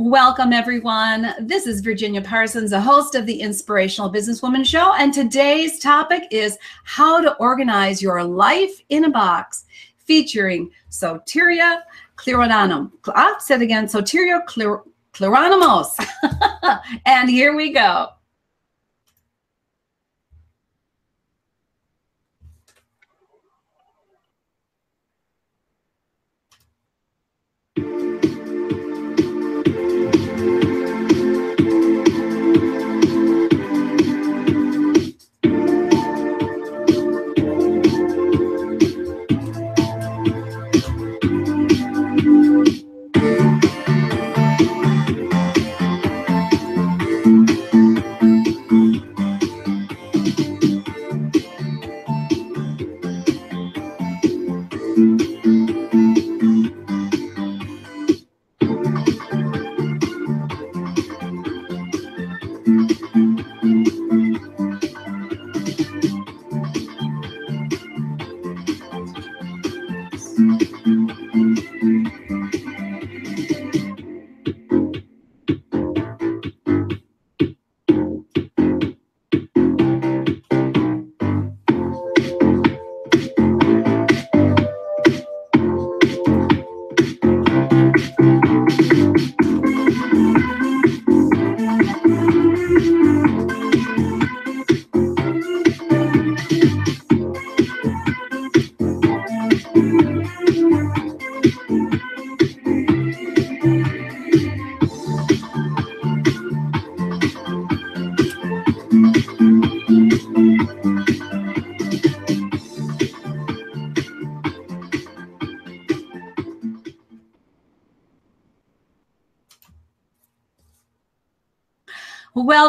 Welcome, everyone. This is Virginia Parsons, the host of the Inspirational Businesswoman Show. And today's topic is how to organize your life in a box, featuring Soteria Clironanum. Ah, said again, Soteria Clironamos. and here we go.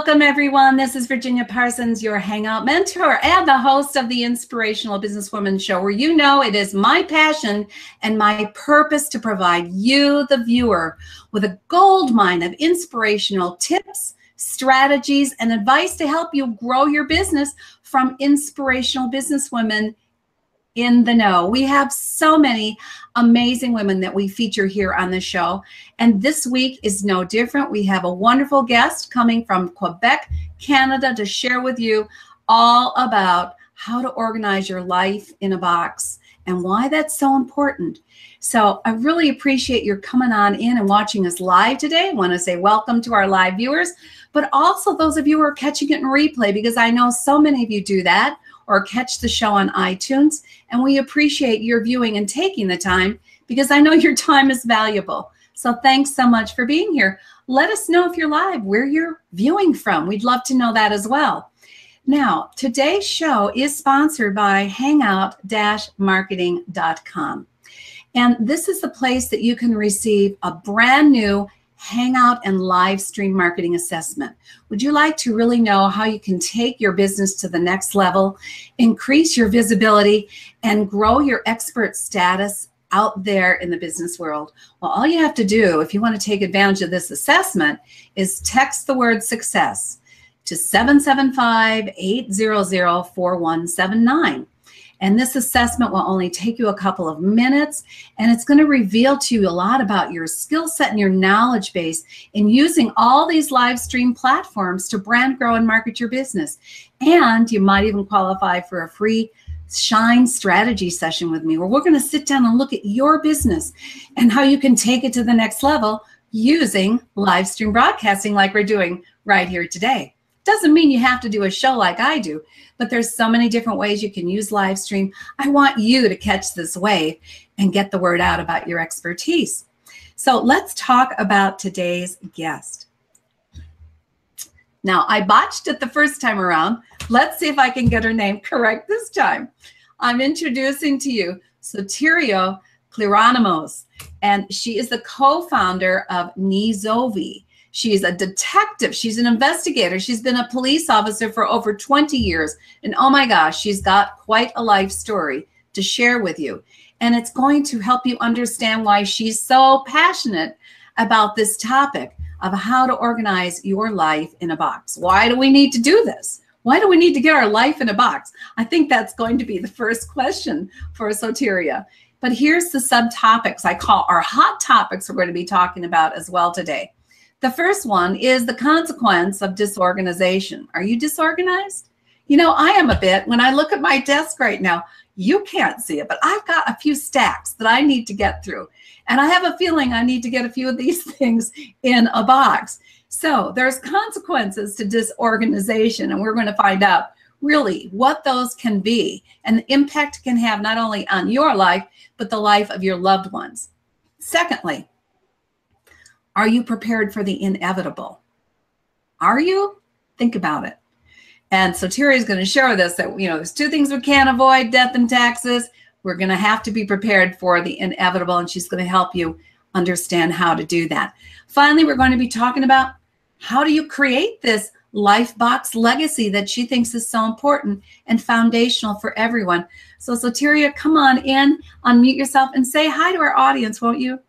Welcome, everyone. This is Virginia Parsons, your Hangout mentor and the host of the Inspirational Businesswoman Show, where you know it is my passion and my purpose to provide you, the viewer, with a gold mine of inspirational tips, strategies, and advice to help you grow your business from inspirational businesswomen in the know. We have so many amazing women that we feature here on the show. And this week is no different. We have a wonderful guest coming from Quebec, Canada, to share with you all about how to organize your life in a box and why that's so important. So I really appreciate your coming on in and watching us live today. I want to say welcome to our live viewers, but also those of you who are catching it in replay because I know so many of you do that or catch the show on iTunes. And we appreciate your viewing and taking the time because I know your time is valuable. So thanks so much for being here. Let us know if you're live, where you're viewing from. We'd love to know that as well. Now, today's show is sponsored by hangout-marketing.com. And this is the place that you can receive a brand new hangout and live stream marketing assessment. Would you like to really know how you can take your business to the next level, increase your visibility, and grow your expert status out there in the business world? Well, all you have to do if you want to take advantage of this assessment is text the word success to 775 800 4179. And this assessment will only take you a couple of minutes, and it's going to reveal to you a lot about your skill set and your knowledge base in using all these live stream platforms to brand, grow, and market your business. And you might even qualify for a free shine strategy session with me where we're going to sit down and look at your business and how you can take it to the next level using live stream broadcasting like we're doing right here today. Doesn't mean you have to do a show like I do, but there's so many different ways you can use live stream. I want you to catch this wave and get the word out about your expertise. So let's talk about today's guest. Now, I botched it the first time around. Let's see if I can get her name correct this time. I'm introducing to you Soteria Clironimos, and she is the co-founder of Nizovi. She's a detective. She's an investigator. She's been a police officer for over 20 years. And oh my gosh, she's got quite a life story to share with you. And it's going to help you understand why she's so passionate about this topic of how to organize your life in a box. Why do we need to do this? Why do we need to get our life in a box? I think that's going to be the first question for Soteria. But here's the subtopics I call our hot topics we're going to be talking about as well today. The first one is the consequence of disorganization. Are you disorganized? You know, I am a bit. When I look at my desk right now, you can't see it, but I've got a few stacks that I need to get through. And I have a feeling I need to get a few of these things in a box. So there's consequences to disorganization, and we're going to find out really what those can be and the impact can have not only on your life, but the life of your loved ones. Secondly, are you prepared for the inevitable? Are you? Think about it. And Soteria is going to share with us that, you know, there's two things we can't avoid death and taxes. We're going to have to be prepared for the inevitable, and she's going to help you understand how to do that. Finally, we're going to be talking about how do you create this life box legacy that she thinks is so important and foundational for everyone. So, Soteria, come on in, unmute yourself, and say hi to our audience, won't you?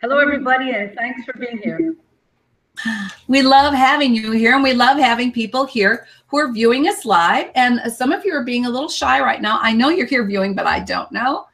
Hello, everybody, and thanks for being here. We love having you here, and we love having people here who are viewing us live. And some of you are being a little shy right now. I know you're here viewing, but I don't know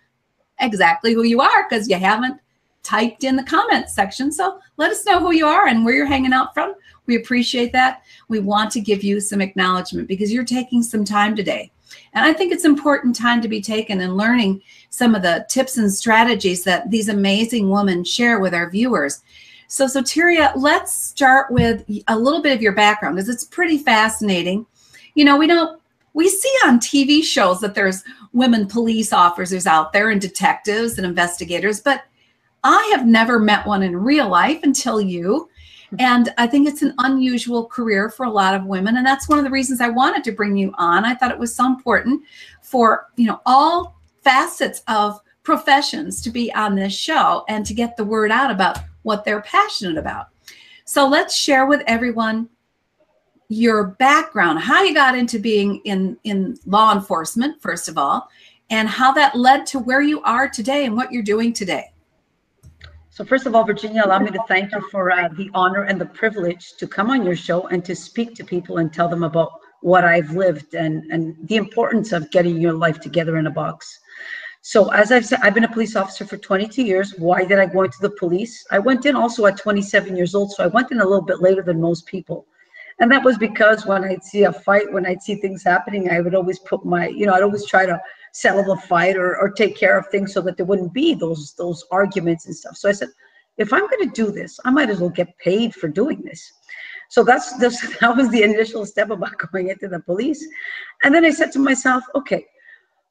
exactly who you are because you haven't typed in the comments section. So let us know who you are and where you're hanging out from. We appreciate that. We want to give you some acknowledgement because you're taking some time today. And I think it's important time to be taken in learning some of the tips and strategies that these amazing women share with our viewers. So, Soteria, let's start with a little bit of your background because it's pretty fascinating. You know, we don't we see on TV shows that there's women police officers out there and detectives and investigators, but I have never met one in real life until you. And I think it's an unusual career for a lot of women. And that's one of the reasons I wanted to bring you on. I thought it was so important for, you know, all facets of professions to be on this show and to get the word out about what they're passionate about. So let's share with everyone your background, how you got into being in, in law enforcement, first of all, and how that led to where you are today and what you're doing today. So first of all, Virginia, allow me to thank you for uh, the honor and the privilege to come on your show and to speak to people and tell them about what I've lived and, and the importance of getting your life together in a box. So as I've said, I've been a police officer for 22 years. Why did I go into the police? I went in also at 27 years old. So I went in a little bit later than most people. And that was because when I'd see a fight, when I'd see things happening, I would always put my, you know, I'd always try to settle the fight or, or take care of things so that there wouldn't be those those arguments and stuff. So I said, if I'm going to do this, I might as well get paid for doing this. So that's, that was the initial step about going into the police. And then I said to myself, okay,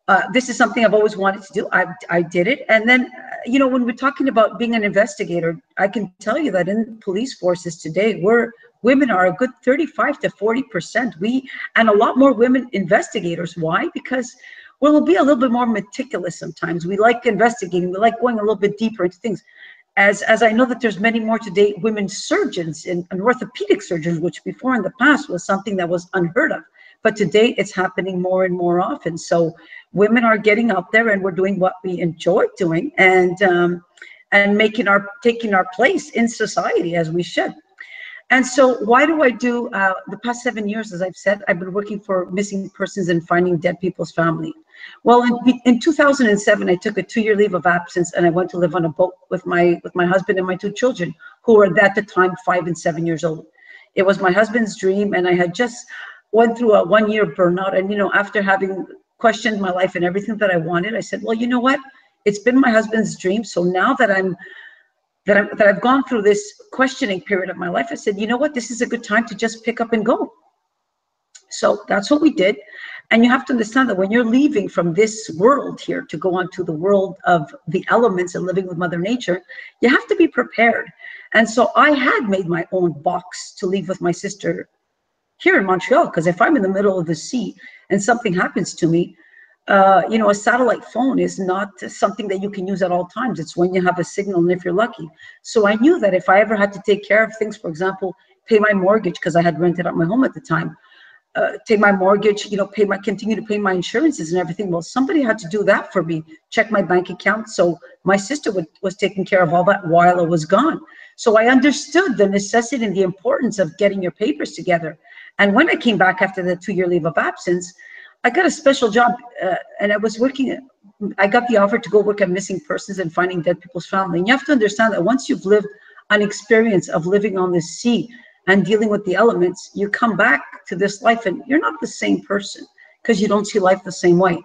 uh, this is something I've always wanted to do. I, I did it. And then, uh, you know, when we're talking about being an investigator, I can tell you that in police forces today, we're women are a good 35 to 40 percent. We and a lot more women investigators. Why? Because well, we'll be a little bit more meticulous sometimes. We like investigating. We like going a little bit deeper into things. As, as I know that there's many more today women surgeons and, and orthopedic surgeons, which before in the past was something that was unheard of. But today it's happening more and more often. So women are getting up there and we're doing what we enjoy doing and um, and making our taking our place in society as we should. And so, why do I do uh, the past seven years? As I've said, I've been working for missing persons and finding dead people's family. Well, in, in 2007, I took a two-year leave of absence and I went to live on a boat with my with my husband and my two children, who were at the time five and seven years old. It was my husband's dream, and I had just went through a one-year burnout. And you know, after having questioned my life and everything that I wanted, I said, well, you know what? It's been my husband's dream. So now that I'm that, i that I've gone through this questioning period of my life, I said, you know what, this is a good time to just pick up and go. So that's what we did. And you have to understand that when you're leaving from this world here to go on to the world of the elements and living with Mother Nature, you have to be prepared. And so I had made my own box to leave with my sister here in Montreal, because if I'm in the middle of the sea and something happens to me, uh, you know, a satellite phone is not something that you can use at all times. It's when you have a signal and if you're lucky. So I knew that if I ever had to take care of things, for example, pay my mortgage because I had rented out my home at the time, uh, take my mortgage, you know, pay my continue to pay my insurances and everything. Well, somebody had to do that for me, check my bank account. So my sister would, was taking care of all that while I was gone. So I understood the necessity and the importance of getting your papers together. And when I came back after the two year leave of absence, I got a special job uh, and I was working, I got the offer to go work at missing persons and finding dead people's family. And you have to understand that once you've lived an experience of living on the sea and dealing with the elements, you come back to this life and you're not the same person because you don't see life the same way.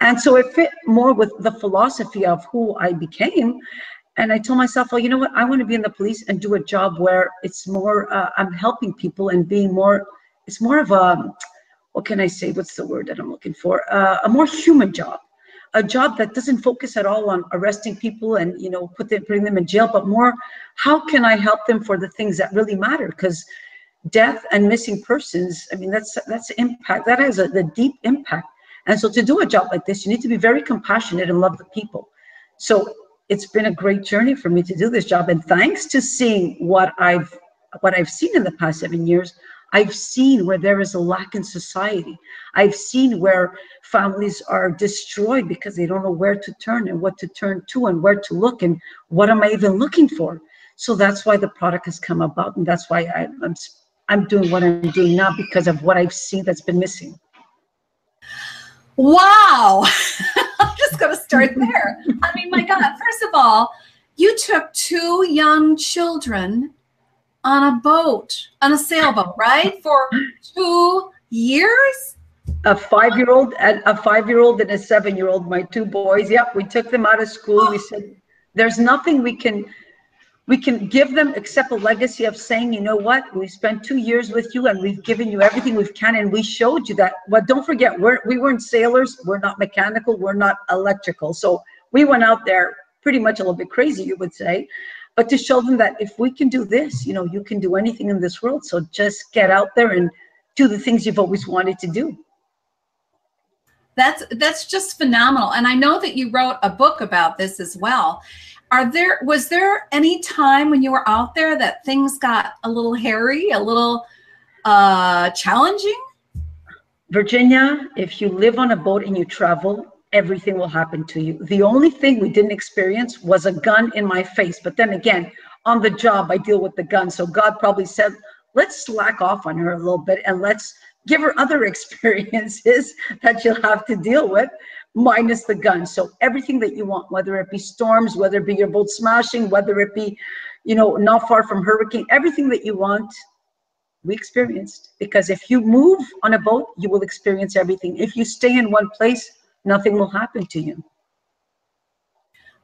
And so it fit more with the philosophy of who I became. And I told myself, well, you know what? I want to be in the police and do a job where it's more, uh, I'm helping people and being more, it's more of a, what can I say? What's the word that I'm looking for? Uh, a more human job a job that doesn't focus at all on arresting people and you know put them, putting them in jail, but more how can I help them for the things that really matter? Because death and missing persons, I mean that's that's impact that has a the deep impact. And so to do a job like this, you need to be very compassionate and love the people. So it's been a great journey for me to do this job, and thanks to seeing what I've what I've seen in the past seven years, I've seen where there is a lack in society. I've seen where families are destroyed because they don't know where to turn and what to turn to and where to look and what am I even looking for. So that's why the product has come about, and that's why I, I'm I'm doing what I'm doing now because of what I've seen that's been missing. Wow, I'm just going to start there. I mean, my God! First of all, you took two young children on a boat, on a sailboat, right? For two years? A five-year-old and a five-year-old and a seven-year-old, my two boys. Yep, we took them out of school. We said, there's nothing we can we can give them except a legacy of saying, you know what, we spent two years with you and we've given you everything we can and we showed you that. But don't forget, we're we weren't sailors, we're not mechanical, we're not electrical. So we went out there pretty much a little bit crazy, you would say but to show them that if we can do this, you know, you can do anything in this world. So just get out there and do the things you've always wanted to do. That's that's just phenomenal. And I know that you wrote a book about this as well. Are there was there any time when you were out there that things got a little hairy, a little uh challenging? Virginia, if you live on a boat and you travel, everything will happen to you. The only thing we didn't experience was a gun in my face. But then again, on the job, I deal with the gun. So God probably said, let's slack off on her a little bit and let's give her other experiences that she'll have to deal with minus the gun. So everything that you want, whether it be storms, whether it be your boat smashing, whether it be, you know, not far from hurricane, everything that you want, we experienced. Because if you move on a boat, you will experience everything. If you stay in one place, nothing will happen to you.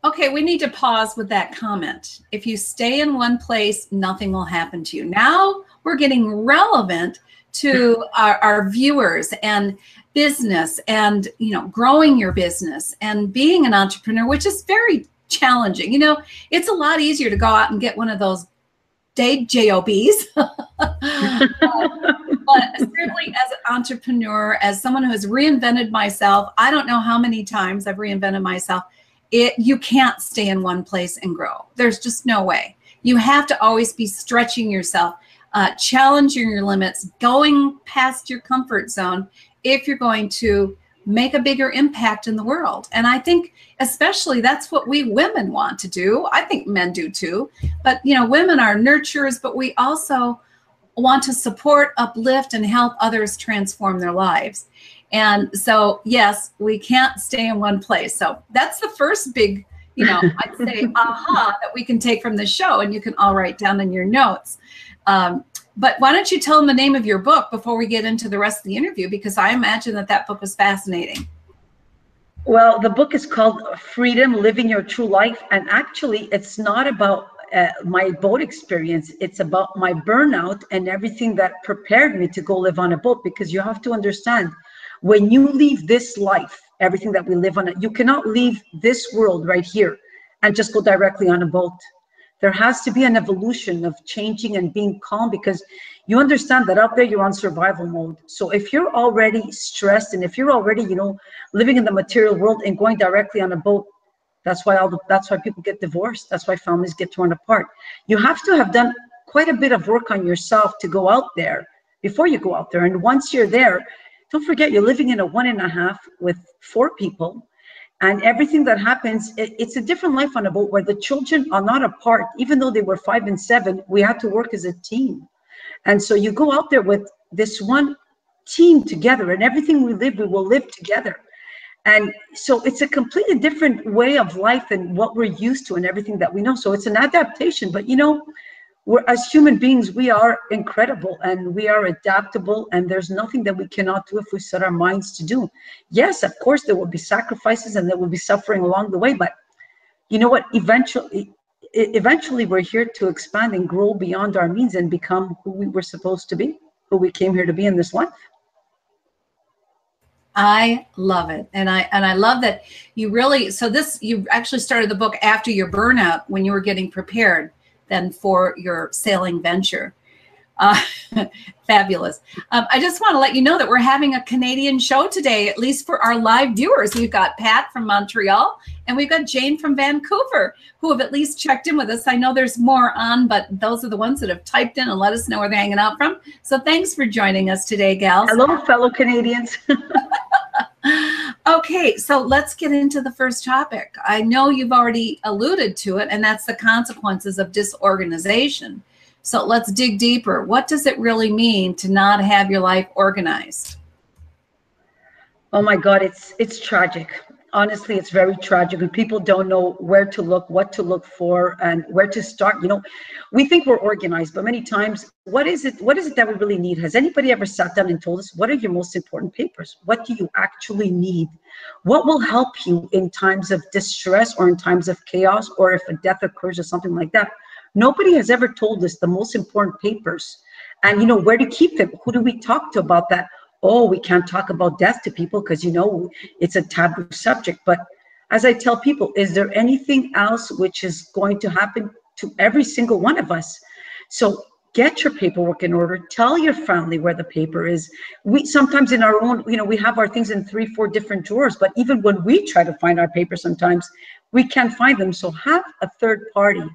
Okay, we need to pause with that comment. If you stay in one place, nothing will happen to you. Now we're getting relevant to our, our, viewers and business and you know growing your business and being an entrepreneur which is very challenging you know it's a lot easier to go out and get one of those day jobs but certainly as an entrepreneur, as someone who has reinvented myself, I don't know how many times I've reinvented myself. It you can't stay in one place and grow. There's just no way. You have to always be stretching yourself, uh, challenging your limits, going past your comfort zone if you're going to make a bigger impact in the world. And I think especially that's what we women want to do. I think men do too. But you know, women are nurturers, but we also want to support, uplift, and help others transform their lives. And so, yes, we can't stay in one place. So that's the first big, you know, I'd say aha that we can take from the show, and you can all write down in your notes. Um, but why don't you tell them the name of your book before we get into the rest of the interview? Because I imagine that that book is fascinating. Well, the book is called Freedom Living Your True Life. And actually, it's not about uh, my boat experience. It's about my burnout and everything that prepared me to go live on a boat. Because you have to understand, when you leave this life, everything that we live on, you cannot leave this world right here and just go directly on a boat. There has to be an evolution of changing and being calm because you understand that up there you're on survival mode. So if you're already stressed and if you're already, you know, living in the material world and going directly on a boat, that's why all the, that's why people get divorced. That's why families get torn apart. You have to have done quite a bit of work on yourself to go out there before you go out there. And once you're there, don't forget you're living in a one and a half with four people. And everything that happens, it, it's a different life on a boat where the children are not apart. Even though they were five and seven, we had to work as a team. And so you go out there with this one team together, and everything we live, we will live together. And so it's a completely different way of life than what we're used to and everything that we know. So it's an adaptation. But you know, we're as human beings, we are incredible and we are adaptable, and there's nothing that we cannot do if we set our minds to do. Yes, of course, there will be sacrifices and there will be suffering along the way, but you know what? Eventually, eventually we're here to expand and grow beyond our means and become who we were supposed to be, who we came here to be in this life. I love it. And I and I love that you really so this you actually started the book after your burnout when you were getting prepared then for your sailing venture. Uh, fabulous. Um, I just want to let you know that we're having a Canadian show today, at least for our live viewers. We've got Pat from Montreal and we've got Jane from Vancouver who have at least checked in with us. I know there's more on, but those are the ones that have typed in and let us know where they're hanging out from. So thanks for joining us today, gals. Hello, fellow Canadians. okay, so let's get into the first topic. I know you've already alluded to it, and that's the consequences of disorganization. So let's dig deeper. What does it really mean to not have your life organized? Oh my God, it's it's tragic honestly, it's very tragic and people don't know where to look, what to look for, and where to start. You know, we think we're organized, but many times, what is it? What is it that we really need? Has anybody ever sat down and told us what are your most important papers? What do you actually need? What will help you in times of distress or in times of chaos, or if a death occurs or something like that? Nobody has ever told us the most important papers and you know where to keep them. Who do we talk to about that? oh, we can't talk about death to people because, you know, it's a taboo subject. But as I tell people, is there anything else which is going to happen to every single one of us? So get your paperwork in order tell your family where the paper is we sometimes in our own you know we have our things in three four different drawers but even when we try to find our paper sometimes we can't find them so have a third party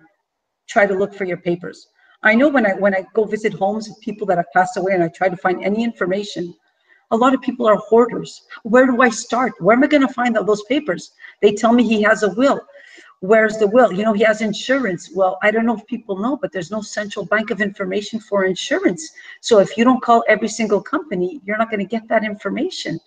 try to look for your papers i know when i when i go visit homes of people that have passed away and i try to find any information a lot of people are hoarders. Where do I start? Where am I going to find all those papers? They tell me he has a will. Where's the will? You know, he has insurance. Well, I don't know if people know, but there's no central bank of information for insurance. So if you don't call every single company, you're not going to get that information.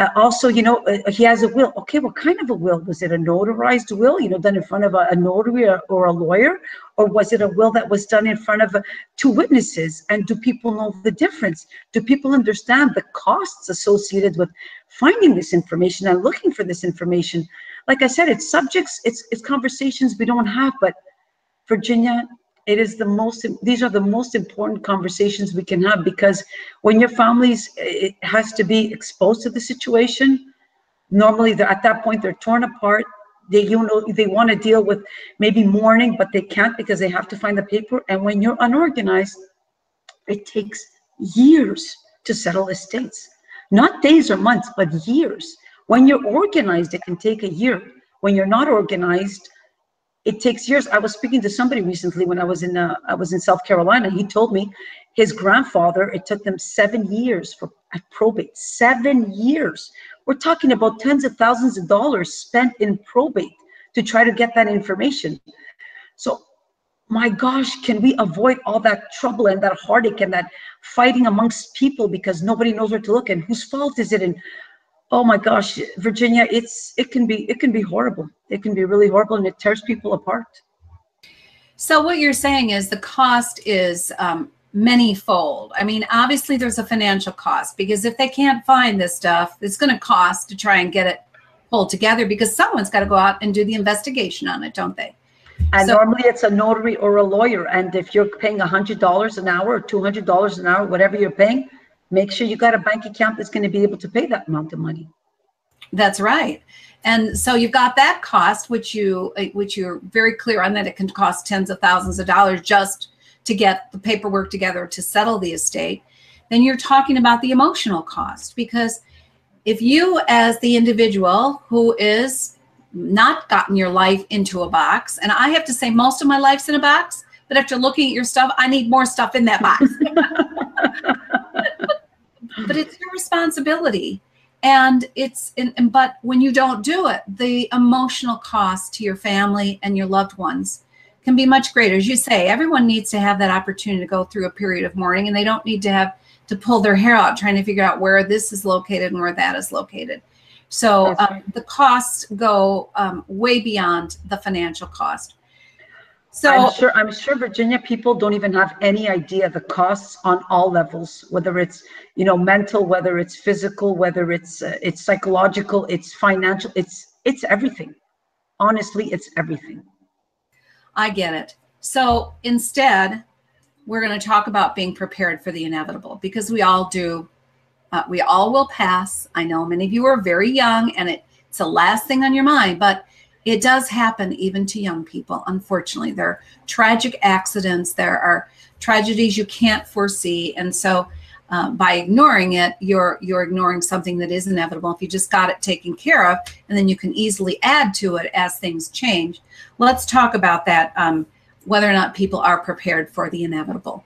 Uh, also, you know, uh, he has a will. Okay, what kind of a will? Was it a notarized will, you know, done in front of a, a notary or, or, a lawyer? Or was it a will that was done in front of uh, two witnesses? And do people know the difference? Do people understand the costs associated with finding this information and looking for this information? Like I said, it's subjects, it's, it's conversations we don't have, but Virginia, it is the most these are the most important conversations we can have because when your families it has to be exposed to the situation normally they're at that point they're torn apart. They you know they want to deal with maybe mourning but they can't because they have to find the paper. And when you're unorganized it takes years to settle estates. Not days or months but years. When you're organized it can take a year. When you're not organized it takes years. I was speaking to somebody recently when I was in uh, I was in South Carolina. He told me his grandfather. It took them seven years for at probate. Seven years. We're talking about tens of thousands of dollars spent in probate to try to get that information. So, my gosh, can we avoid all that trouble and that heartache and that fighting amongst people because nobody knows where to look and whose fault is it and oh my gosh, Virginia, it's it can be it can be horrible. It can be really horrible, and it tears people apart. So what you're saying is the cost is um, many-fold. I mean, obviously there's a financial cost because if they can't find this stuff, it's going to cost to try and get it pulled together because someone's got to go out and do the investigation on it, don't they? And so, normally it's a notary or a lawyer. And if you're paying a hundred dollars an hour or two hundred dollars an hour, whatever you're paying, make sure you got a bank account that's going to be able to pay that amount of money. That's right. And so you've got that cost which you uh, which you're very clear on that it can cost tens of thousands of dollars just to get the paperwork together to settle the estate. Then you're talking about the emotional cost because if you as the individual who is not gotten your life into a box and i have to say most of my life's in a box but after looking at your stuff i need more stuff in that box but it's your responsibility. And it's in, but when you don't do it the emotional cost to your family and your loved ones can be much greater. As you say everyone needs to have that opportunity to go through a period of mourning and they don't need to have to pull their hair out trying to figure out where this is located and where that is located. So uh, the costs go um, way beyond the financial cost. So I'm sure I'm sure Virginia people don't even have any idea the costs on all levels, whether it's you know mental, whether it's physical, whether it's uh, it's psychological, it's financial, it's it's everything. Honestly, it's everything. I get it. So instead, we're going to talk about being prepared for the inevitable because we all do. Uh, we all will pass. I know many of you are very young and it, it's the last thing on your mind, but it does happen even to young people. Unfortunately, there are tragic accidents, there are tragedies you can't foresee. And so uh, by ignoring it, you're you're ignoring something that is inevitable. If you just got it taken care of, and then you can easily add to it as things change. Let's talk about that. Um, whether or not people are prepared for the inevitable.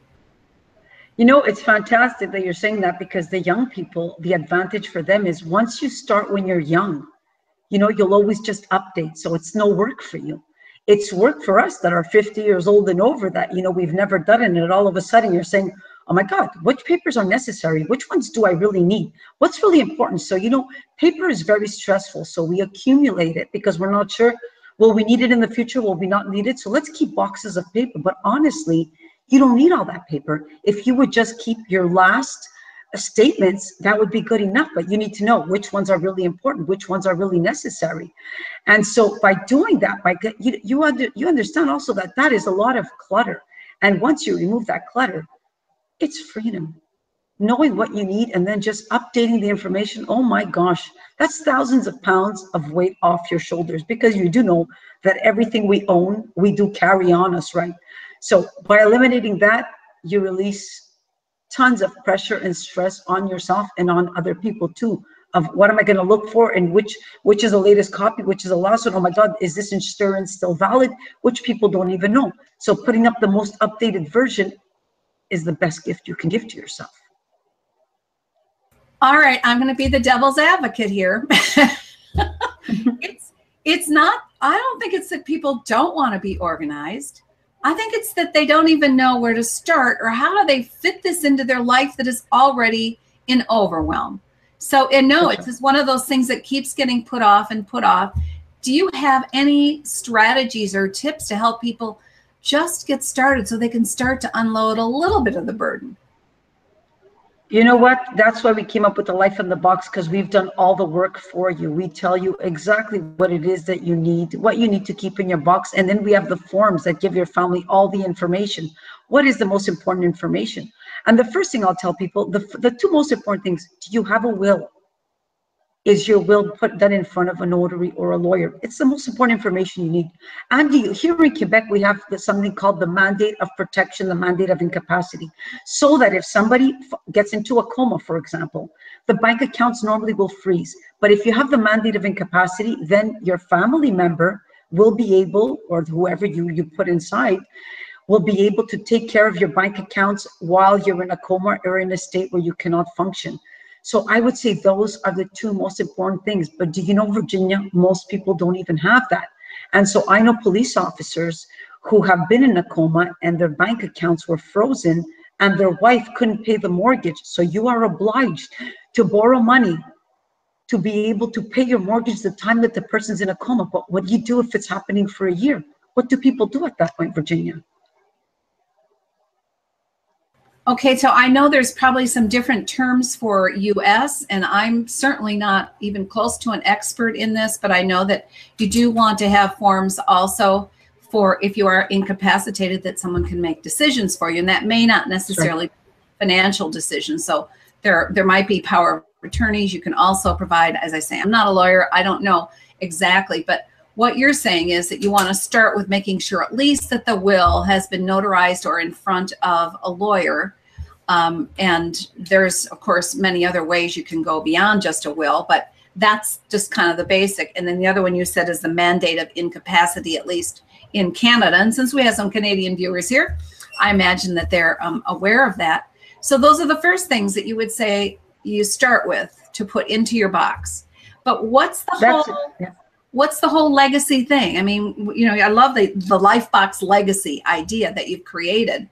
You know, it's fantastic that you're saying that because the young people, the advantage for them is once you start when you're young, you know, you'll always just update. So it's no work for you. It's work for us that are 50 years old and over that, you know, we've never done it. And all of a sudden you're saying, oh my God, which papers are necessary? Which ones do I really need? What's really important? So, you know, paper is very stressful. So we accumulate it because we're not sure Will we need it in the future? Will we not need it? So let's keep boxes of paper. But honestly, you don't need all that paper. If you would just keep your last statements, that would be good enough. But you need to know which ones are really important, which ones are really necessary. And so by doing that, by you you, under, you understand also that that is a lot of clutter. And once you remove that clutter, it's freedom knowing what you need and then just updating the information oh my gosh that's thousands of pounds of weight off your shoulders because you do know that everything we own we do carry on us right so by eliminating that you release tons of pressure and stress on yourself and on other people too of what am i going to look for and which which is the latest copy which is a lawsuit oh my god is this insurance still valid which people don't even know so putting up the most updated version is the best gift you can give to yourself all right, I'm going to be the devil's advocate here. it's it's not I don't think it's that people don't want to be organized. I think it's that they don't even know where to start or how do they fit this into their life that is already in overwhelm. So, and no, it's just one of those things that keeps getting put off and put off. Do you have any strategies or tips to help people just get started so they can start to unload a little bit of the burden? You know what? That's why we came up with the Life in the Box because we've done all the work for you. We tell you exactly what it is that you need, what you need to keep in your box. And then we have the forms that give your family all the information. What is the most important information? And the first thing I'll tell people the, the two most important things do you have a will? Is your will put that in front of a notary or a lawyer. It's the most important information you need. And here in Quebec, we have something called the mandate of protection, the mandate of incapacity, so that if somebody gets into a coma, for example, the bank accounts normally will freeze. But if you have the mandate of incapacity, then your family member will be able, or whoever you, you put inside, will be able to take care of your bank accounts while you're in a coma or in a state where you cannot function. So I would say those are the two most important things. But do you know, Virginia, most people don't even have that. And so I know police officers who have been in a coma and their bank accounts were frozen and their wife couldn't pay the mortgage. So you are obliged to borrow money to be able to pay your mortgage the time that the person's in a coma. But what do you do if it's happening for a year? What do people do at that point, Virginia? Okay, so I know there's probably some different terms for US, and I'm certainly not even close to an expert in this, but I know that you do want to have forms also for if you are incapacitated that someone can make decisions for you, and that may not necessarily sure. financial decisions. So there, there might be power of attorneys. You can also provide, as I say, I'm not a lawyer, I don't know exactly, but what you're saying is that you want to start with making sure at least that the will has been notarized or in front of a lawyer. Um, and there's, of course, many other ways you can go beyond just a will, but that's just kind of the basic. And then the other one you said is the mandate of incapacity, at least in Canada. And since we have some Canadian viewers here, I imagine that they're um, aware of that. So those are the first things that you would say you start with to put into your box. But what's the that's whole? Yeah what's the whole legacy thing? I mean, you know, I love the the Lifebox legacy idea that you've created.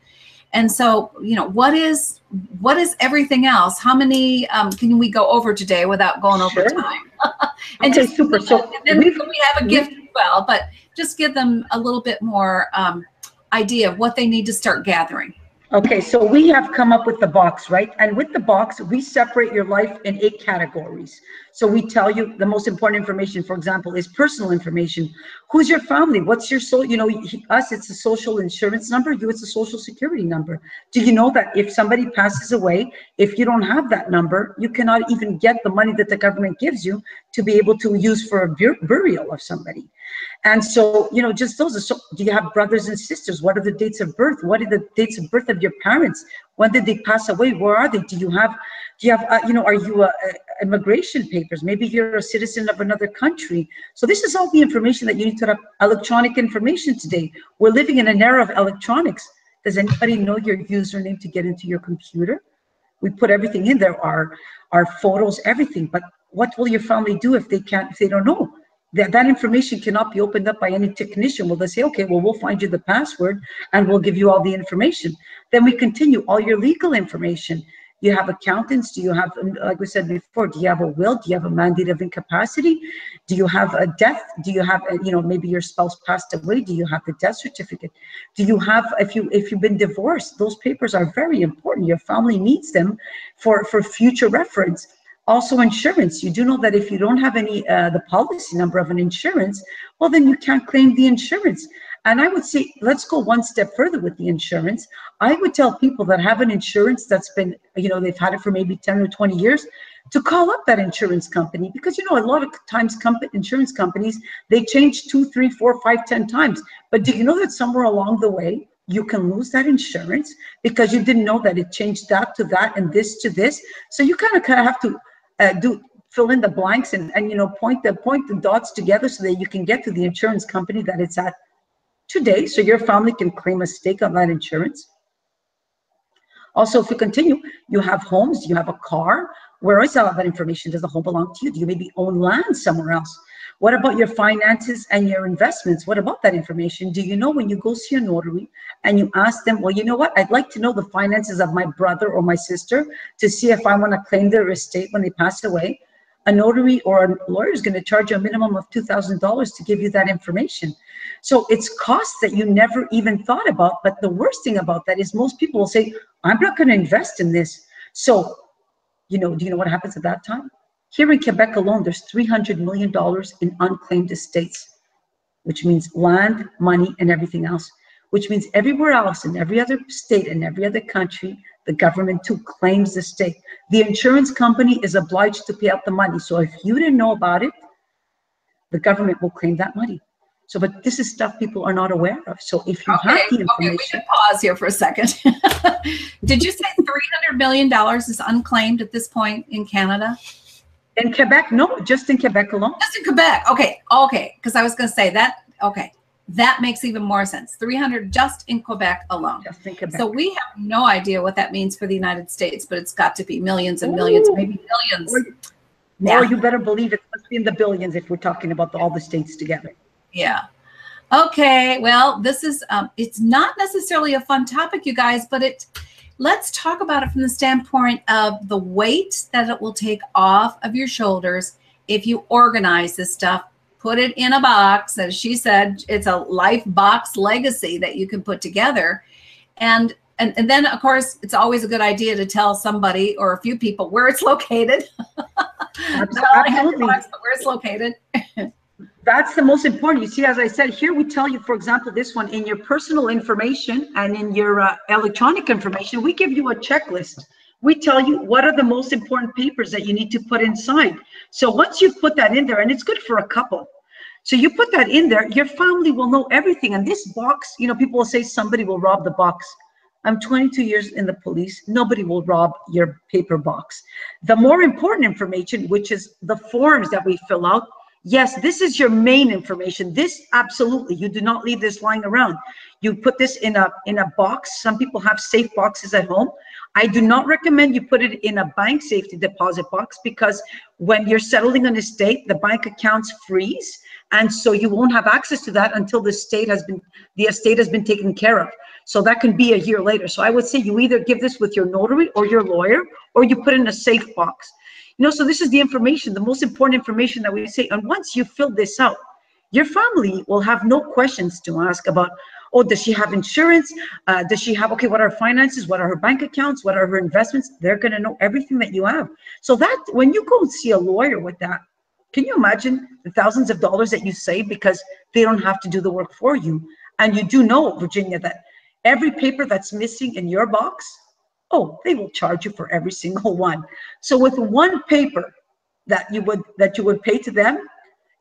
And so, you know, what is what is everything else? How many um, can we go over today without going over time? and Okay, just super. So and then we have a gift as well, but just give them a little bit more um, idea of what they need to start gathering. Okay, so we have come up with the box, right? And with the box, we separate your life in eight categories. So we tell you the most important information, for example, is personal information. Who's your family? What's your so you know us? It's a social insurance number. You, it's a social security number. Do you know that if somebody passes away, if you don't have that number, you cannot even get the money that the government gives you to be able to use for a bur- burial of somebody. And so, you know, just those so, do you have brothers and sisters? What are the dates of birth? What are the dates of birth of your parents? When did they pass away? Where are they? Do you have, do you have, uh, you know, are you, uh, immigration papers? Maybe you're a citizen of another country. So this is all the information that you need to have electronic information today. We're living in an era of electronics. Does anybody know your username to get into your computer? We put everything in there, our, our photos, everything. But what will your family do if they can't, if they don't know? That, that information cannot be opened up by any technician. Well, they say, okay, well, we'll find you the password and we'll give you all the information. Then we continue all your legal information. You have accountants. Do you have, like we said before, do you have a will? Do you have a mandate of incapacity? Do you have a death? Do you have, a, you know, maybe your spouse passed away? Do you have the death certificate? Do you have, if you if you've been divorced, those papers are very important. Your family needs them for for future reference also insurance. You do know that if you don't have any uh, the policy number of an insurance well then you can't claim the insurance. And i would say let's go one step further with the insurance. I would tell people that have an insurance that's been you know they've had it for maybe 10 or 20 years to call up that insurance company. Because you know a lot of times comp- insurance companies they change two three four five ten times. But do you know that somewhere along the way you can lose that insurance? Because you didn't know that it changed that to that and this to this? So you kind of kind of have to uh, do fill in the blanks and and you know point the point the dots together so that you can get to the insurance company that it's at today. So your family can claim a stake on that insurance. Also if you continue you have homes you have a car. Where is all that information does the home belong to you? Do you maybe own land somewhere else what about your finances and your investments what about that information do you know when you go see a notary and you ask them well you know what i'd like to know the finances of my brother or my sister to see if i want to claim their estate when they pass away a notary or a lawyer is going to charge you a minimum of $2,000 to give you that information. So it's costs that you never even thought about. But the worst thing about that is most people will say, I'm not going to invest in this. So, you know, do you know what happens at that time? Here in Quebec alone, there's $300 million in unclaimed estates, which means land, money, and everything else, which means everywhere else in every other state and every other country, the government too claims the stake. The insurance company is obliged to pay out the money. So if you didn't know about it, the government will claim that money. So, but this is stuff people are not aware of. So if you Okay, have the okay, we information, can pause here for a second. Did you say $300 million is unclaimed at this point in Canada? In Quebec, no, just in Quebec alone. Just in Quebec. Okay, okay. Because I was going to say that, okay. That makes even more sense. 300 just in Quebec alone. Just in Quebec. So we have no idea what that means for the United States, but it's got to be millions and millions, Ooh. maybe millions. Or, Yeah. or you better believe it must be in the billions if we're talking about the, all the states together. Yeah. Okay. Well, this is um, it's not necessarily a fun topic, you guys, but it let's talk about it from the standpoint of the weight that it will take off of your shoulders if you organize this stuff, put it in a box. As she said, it's a life box legacy that you can put together. And and, and then of course it's always a good idea to tell somebody or a few people where it's located. Abs- Not Absolutely. box, but where it's located. That's the most important. You see, as I said, here we tell you, for example, this one in your personal information and in your uh, electronic information, we give you a checklist. We tell you what are the most important papers that you need to put inside. So once you put that in there, and it's good for a couple. So you put that in there, your family will know everything. And this box, you know, people will say somebody will rob the box. I'm 22 years in the police. Nobody will rob your paper box. The more important information, which is the forms that we fill out, yes, this is your main information. This absolutely, you do not leave this lying around. You put this in a in a box. Some people have safe boxes at home. I do not recommend you put it in a bank safety deposit box because when you're settling an estate, the bank accounts freeze. And so you won't have access to that until the state has been, the estate has been taken care of. So that can be a year later. So I would say you either give this with your notary or your lawyer, or you put it in a safe box. You know, so this is the information, the most important information that we say. And once you fill this out, your family will have no questions to ask about, oh, does she have insurance? Uh, does she have, okay, what are her finances? What are her bank accounts? What are her investments? They're going to know everything that you have. So that when you go and see a lawyer with that, can you imagine the thousands of dollars that you save because they don't have to do the work for you? And you do know, Virginia, that every paper that's missing in your box, oh, they will charge you for every single one. So with one paper that you would that you would pay to them,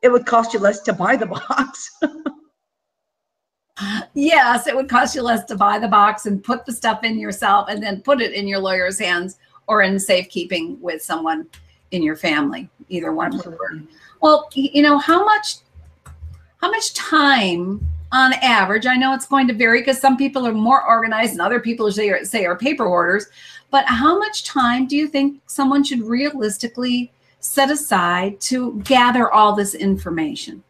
it would cost you less to buy the box. yes, it would cost you less to buy the box and put the stuff in yourself and then put it in your lawyer's hands or in safekeeping with someone in your family. Either one would work. Well, you know, how much how much time on average, I know it's going to vary because some people are more organized and other people say are, say are paper hoarders, but how much time do you think someone should realistically set aside to gather all this information?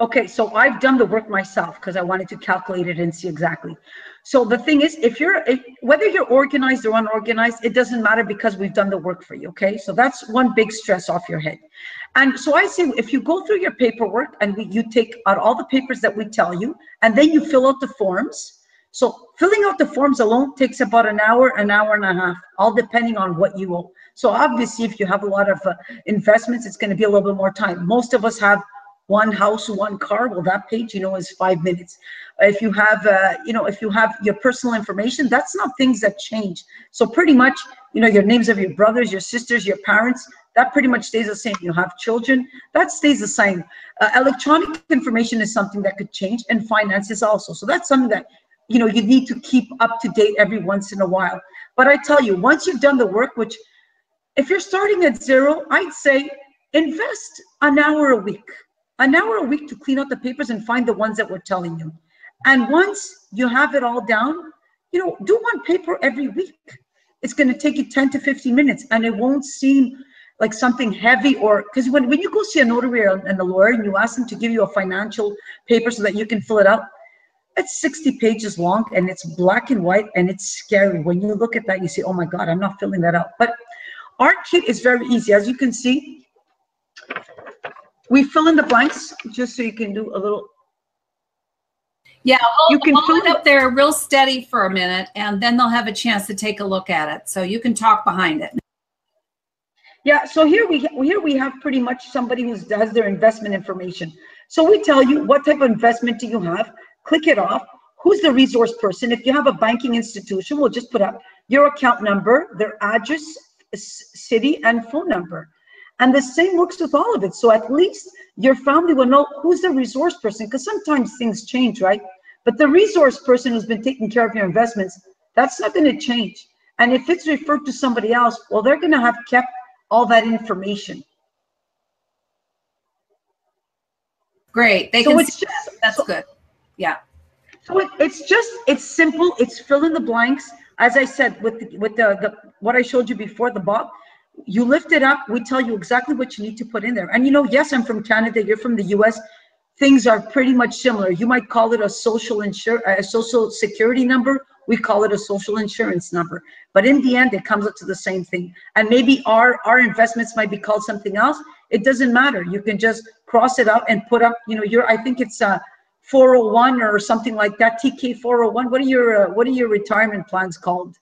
Okay, so I've done the work myself because I wanted to calculate it and see exactly. So the thing is, if you're if, whether you're organized or unorganized, it doesn't matter because we've done the work for you. Okay, so that's one big stress off your head. And so I say, if you go through your paperwork and we, you take out all the papers that we tell you, and then you fill out the forms. So filling out the forms alone takes about an hour, an hour and a half, all depending on what you owe. So obviously, if you have a lot of uh, investments, it's going to be a little bit more time. Most of us have one house, one car. Well, that page, you know, is five minutes. If you have, uh, you know, if you have your personal information, that's not things that change. So pretty much, you know, your names of your brothers, your sisters, your parents, that pretty much stays the same. You have children, that stays the same. Uh, electronic information is something that could change, and finances also. So that's something that, you know, you need to keep up to date every once in a while. But I tell you, once you've done the work, which if you're starting at zero, I'd say invest an hour a week an hour a week to clean out the papers and find the ones that we're telling you. And once you have it all down, you know, do one paper every week. It's going to take you 10 to 15 minutes and it won't seem like something heavy or because when, when you go see a notary and a lawyer and you ask them to give you a financial paper so that you can fill it out, it's 60 pages long and it's black and white and it's scary. When you look at that, you say, oh my God, I'm not filling that out. But our kit is very easy. As you can see, we fill in the blanks just so you can do a little. Yeah, you can hold it up there real steady for a minute, and then they'll have a chance to take a look at it. So you can talk behind it. Yeah, so here we here we have pretty much somebody who does their investment information. So we tell you what type of investment do you have, click it off, who's the resource person. If you have a banking institution, we'll just put up your account number, their address, city, and phone number. And the same works with all of it. So at least your family will know who's the resource person, because sometimes things change, right? But the resource person who's been taking care of your investments, that's not going to change. And if it's referred to somebody else, well, they're going to have kept all that information. Great. They so can it's just, that's so, good. Yeah. So it, it's just it's simple. It's fill in the blanks. As I said with the, with the, the what I showed you before the box, you lift it up we tell you exactly what you need to put in there. And you know yes i'm from canada you're from the us things are pretty much similar. You might call it a social insure a social security number we call it a social insurance number. But in the end it comes up to the same thing. And maybe our our investments might be called something else. It doesn't matter. You can just cross it out and put up you know your i think it's a 401 or something like that tk 401 what are your uh, what are your retirement plans called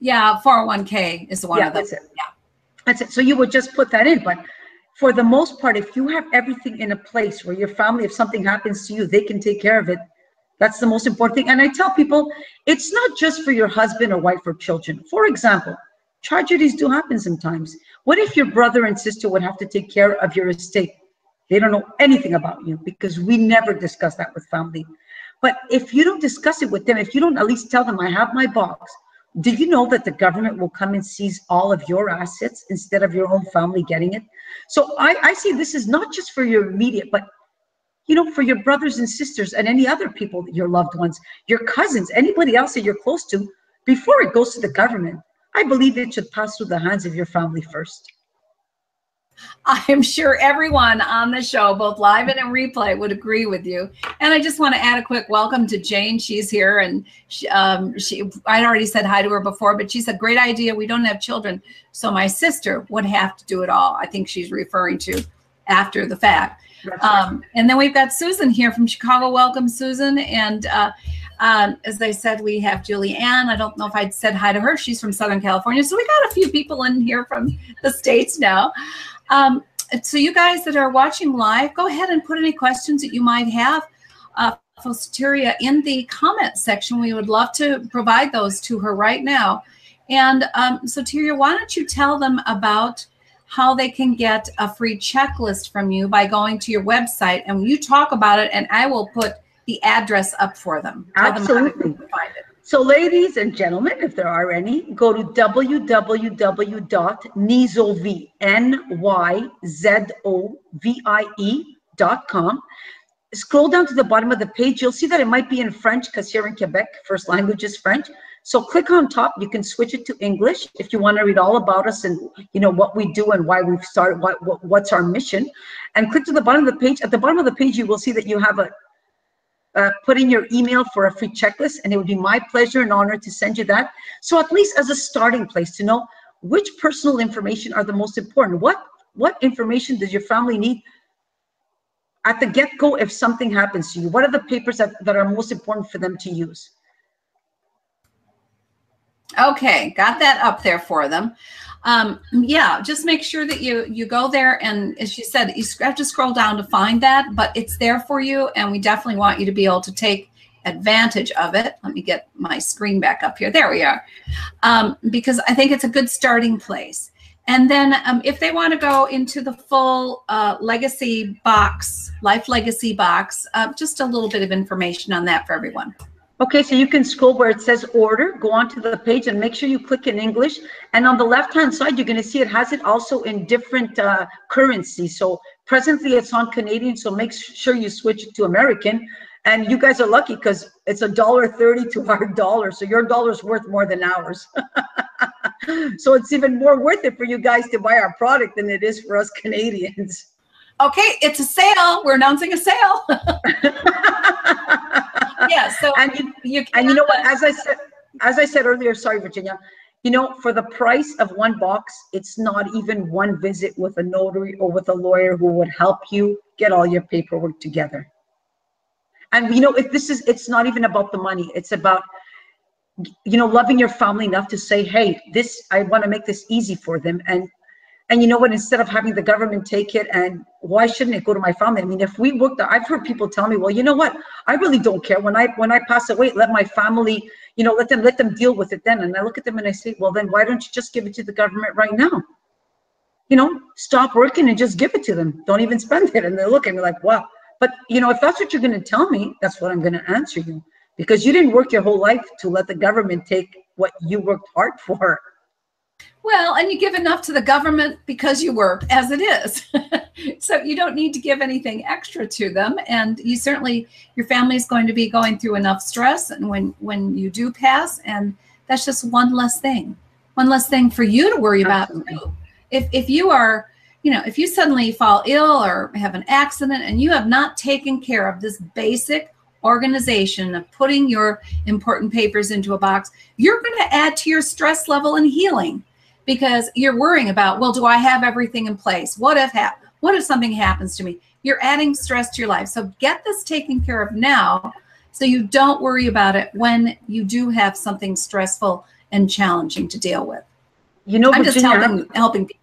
yeah, 401k is the one yeah, of. That's it. Yeah. That's it. So you would just put that in. But for the most part, if you have everything in a place where your family, if something happens to you, they can take care of it. That's the most important thing. And I tell people, it's not just for your husband or wife or children. For example, tragedies do happen sometimes. What if your brother and sister would have to take care of your estate? They don't know anything about you because we never discuss that with family. But if you don't discuss it with them, if you don't at least tell them, I have my box, do you know that the government will come and seize all of your assets instead of your own family getting it? So I, I see this is not just for your immediate, but you know, for your brothers and sisters and any other people, your loved ones, your cousins, anybody else that you're close to, before it goes to the government. I believe it should pass through the hands of your family first. I'm sure everyone on the show, both live and in replay, would agree with you. And I just want to add a quick welcome to Jane. She's here, and she, um, she I'd already said hi to her before, but she said, "Great idea. We don't have children, so my sister would have to do it all." I think she's referring to after the fact. Um, and then we've got Susan here from Chicago. Welcome, Susan. And uh, um, as I said, we have Julie Ann. I don't know if I'd said hi to her. She's from Southern California. So we got a few people in here from the States now. Um, so you guys that are watching live, go ahead and put any questions that you might have uh, for Soteria in the comment section. We would love to provide those to her right now. And um, Soteria, why don't you tell them about how they can get a free checklist from you by going to your website and you talk about it and I will put the address up for them. Absolutely. Them so, ladies and gentlemen, if there are any, go to www.nyzovie, N-Y-Z-O-V-I-E.com. Scroll down to the bottom of the page. You'll see that it might be in French because here in Quebec, first language is French. So click on top. You can switch it to English if you want to read all about us and you know what we do and why we've started, what, what what's our mission. And click to the bottom of the page. At the bottom of the page, you will see that you have a uh, put in your email for a free checklist, and it would be my pleasure and honor to send you that. So at least as a starting place to know which personal information are the most important. What what information does your family need at the get-go if something happens to you? What are the papers that, that are most important for them to use? Okay, got that up there for them um, yeah, just make sure that you you go there and as you said, you have to scroll down to find that, but it's there for you, and we definitely want you to be able to take advantage of it. Let me get my screen back up here. There we are, um, because I think it's a good starting place. And then um, if they want to go into the full uh, legacy box, life legacy box, uh, just a little bit of information on that for everyone. Okay, so you can scroll where it says order, go onto the page and make sure you click in English. And on the left-hand side, you're gonna see it has it also in different uh, currencies. So presently it's on Canadian, so make sure you switch it to American. And you guys are lucky because it's a dollar thirty to our dollar. So your dollar's worth more than ours. so it's even more worth it for you guys to buy our product than it is for us Canadians. Okay, it's a sale. We're announcing a sale. Yeah. So and you, you and you know what? As I said, as I said earlier, sorry, Virginia. You know, for the price of one box, it's not even one visit with a notary or with a lawyer who would help you get all your paperwork together. And you know, if this is, it's not even about the money. It's about you know loving your family enough to say hey this i want to make this easy for them and and you know what? Instead of having the government take it, and why shouldn't it go to my family? I mean, if we work, I've heard people tell me, well, you know what? I really don't care when I when I pass away. Let my family, you know, let them let them deal with it then. And I look at them and I say, well, then why don't you just give it to the government right now? You know, stop working and just give it to them. Don't even spend it. And they look at me like, wow. But you know, if that's what you're going to tell me, that's what I'm going to answer you because you didn't work your whole life to let the government take what you worked hard for. Well, and you give enough to the government because you work as it is. so you don't need to give anything extra to them. And you certainly, your family is going to be going through enough stress. And when, when you do pass, and that's just one less thing, one less thing for you to worry about. Too. If, if you are, you know, if you suddenly fall ill or have an accident and you have not taken care of this basic organization of putting your important papers into a box, you're going to add to your stress level and healing because you're worrying about, well, do I have everything in place? What if ha- what if something happens to me? You're adding stress to your life. So get this taken care of now so you don't worry about it when you do have something stressful and challenging to deal with. You know, I'm Virginia, just helping helping people.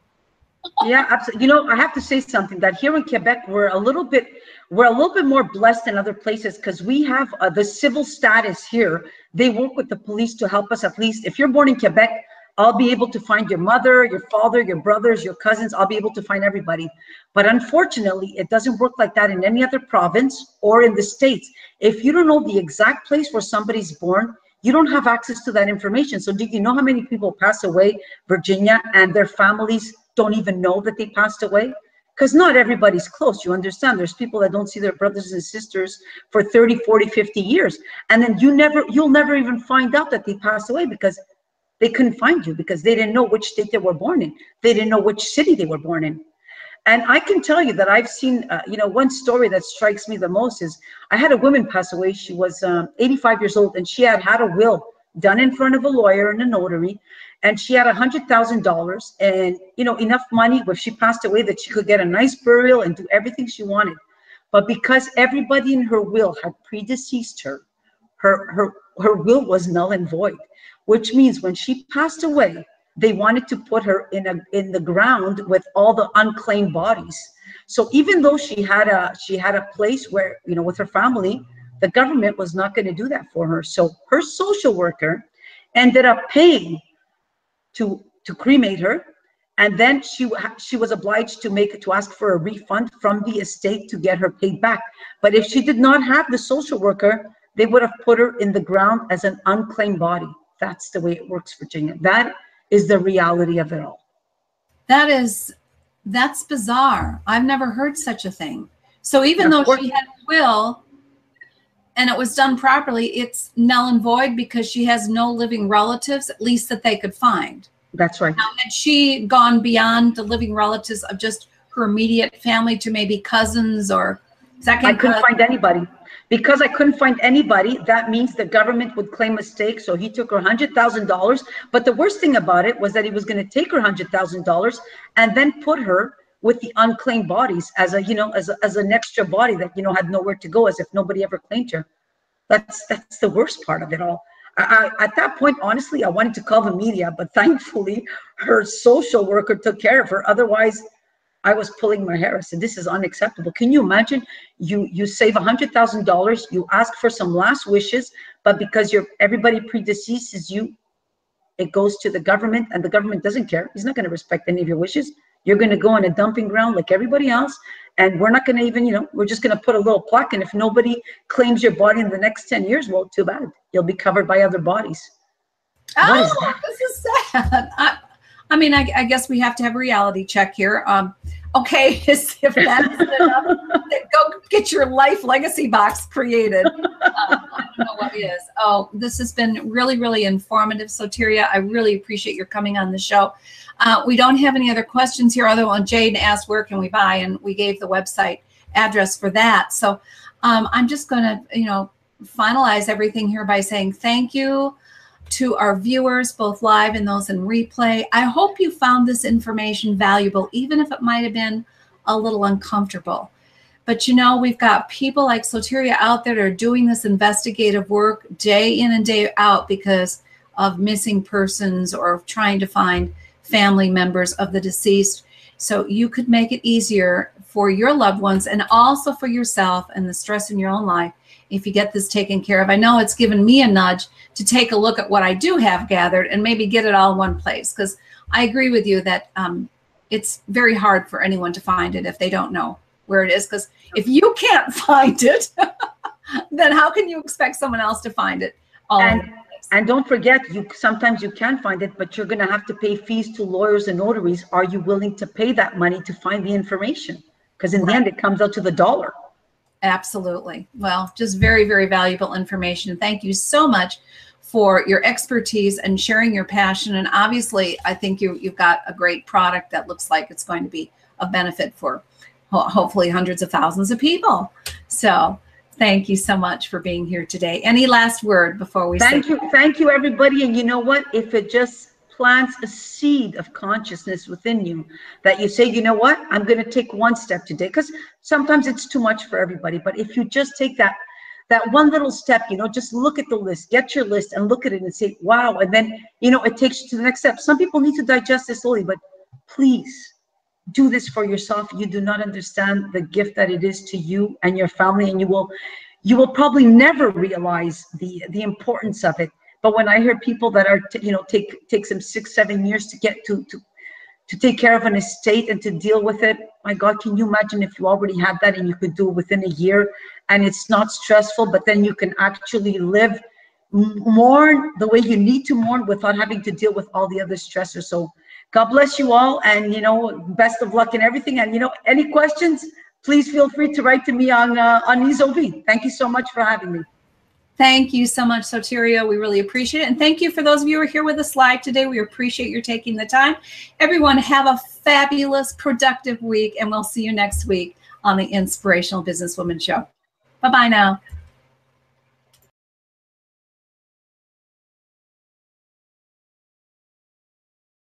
yeah, absolutely. You know, I have to say something that here in Quebec, we're a little bit we're a little bit more blessed than other places because we have uh, the civil status here. They work with the police to help us at least. If you're born in Quebec, I'll be able to find your mother, your father, your brothers, your cousins. I'll be able to find everybody. But unfortunately, it doesn't work like that in any other province or in the States. If you don't know the exact place where somebody's born, you don't have access to that information. So, do you know how many people pass away, Virginia, and their families don't even know that they passed away? Because not everybody's close. You understand? There's people that don't see their brothers and sisters for 30, 40, 50 years. And then you never, you'll never even find out that they passed away because they couldn't find you because they didn't know which state they were born in. They didn't know which city they were born in. And I can tell you that I've seen, uh, you know, one story that strikes me the most is I had a woman pass away. She was um, 85 years old and she had had a will done in front of a lawyer and a notary. And she had a hundred thousand dollars and, you know, enough money if she passed away that she could get a nice burial and do everything she wanted. But because everybody in her will had predeceased her, her, her, her will was null and void, which means when she passed away, they wanted to put her in a in the ground with all the unclaimed bodies. So even though she had a she had a place where you know with her family the government was not going to do that for her. So her social worker ended up paying to to cremate her. And then she she was obliged to make to ask for a refund from the estate to get her paid back. But if she did not have the social worker they would have put her in the ground as an unclaimed body that's the way it works virginia that is the reality of it all. That is, that's bizarre. I've never heard such a thing. So even though she had a will and it was done properly, it's null and void because she has no living relatives, at least that they could find. That's right. Now, had she gone beyond the living relatives of just her immediate family to maybe cousins or second? I couldn't find anybody. Because I couldn't find anybody, that means the government would claim a stake. So he took her $100,000. But the worst thing about it was that he was going to take her $100,000 and then put her with the unclaimed bodies as a, you know, as, a, as an extra body that, you know, had nowhere to go as if nobody ever claimed her. That's, that's the worst part of it all. I, I, at that point, honestly, I wanted to call the media, but thankfully her social worker took care of her. Otherwise, I was pulling my hair. I said, "This is unacceptable." Can you imagine? You you save a hundred thousand dollars. You ask for some last wishes, but because you're everybody predeceases you, it goes to the government, and the government doesn't care. He's not going to respect any of your wishes. You're going to go on a dumping ground like everybody else, and we're not going to even, you know, we're just going to put a little plaque. And if nobody claims your body in the next ten years, well, too bad. You'll be covered by other bodies. Oh, is this is sad. I, I mean, I, I, guess we have to have a reality check here. Um, okay, if that's enough, go get your life legacy box created. Um, I don't know what is. Oh, this has been really, really informative, Soteria. I really appreciate your coming on the show. Uh, we don't have any other questions here, other than Jade asked, where can we buy? And we gave the website address for that. So um, I'm just going to, you know, finalize everything here by saying thank you to our viewers, both live and those in replay. I hope you found this information valuable, even if it might have been a little uncomfortable. But you know, we've got people like Soteria out there that are doing this investigative work day in and day out because of missing persons or trying to find family members of the deceased. So you could make it easier for your loved ones and also for yourself and the stress in your own life if you get this taken care of. I know it's given me a nudge to take a look at what I do have gathered and maybe get it all in one place because I agree with you that um, it's very hard for anyone to find it if they don't know where it is because if you can't find it then how can you expect someone else to find it all and, and don't forget you sometimes you can find it but you're going to have to pay fees to lawyers and notaries are you willing to pay that money to find the information because in right. the end it comes out to the dollar Absolutely. Well, just very, very valuable information. Thank you so much for your expertise and sharing your passion. And obviously, I think you, you've got a great product that looks like it's going to be a benefit for ho- hopefully hundreds of thousands of people. So thank you so much for being here today. Any last word before we thank you. Thank you, everybody. And you know what? If it just plants a seed of consciousness within you that you say, you know what, I'm going to take one step today. Because sometimes it's too much for everybody. But if you just take that that one little step, you know, just look at the list, get your list and look at it and say, wow. And then, you know, it takes you to the next step. Some people need to digest this slowly, but please do this for yourself. You do not understand the gift that it is to you and your family, and you will you will probably never realize the the importance of it but when I hear people that are, you know, take takes them six, seven years to get to to to take care of an estate and to deal with it, my God, can you imagine if you already had that and you could do it within a year and it's not stressful, but then you can actually live mourn the way you need to mourn without having to deal with all the other stressors. So God bless you all and you know best of luck in everything and you know any questions please feel free to write to me on uh, on Nyzovie. Thank you so much for having me. Thank you so much, Soteria. We really appreciate it. And thank you for those of you who are here with us live today. We appreciate your taking the time. Everyone, have a fabulous, productive week, and we'll see you next week on the Inspirational Businesswoman Show. Bye bye now.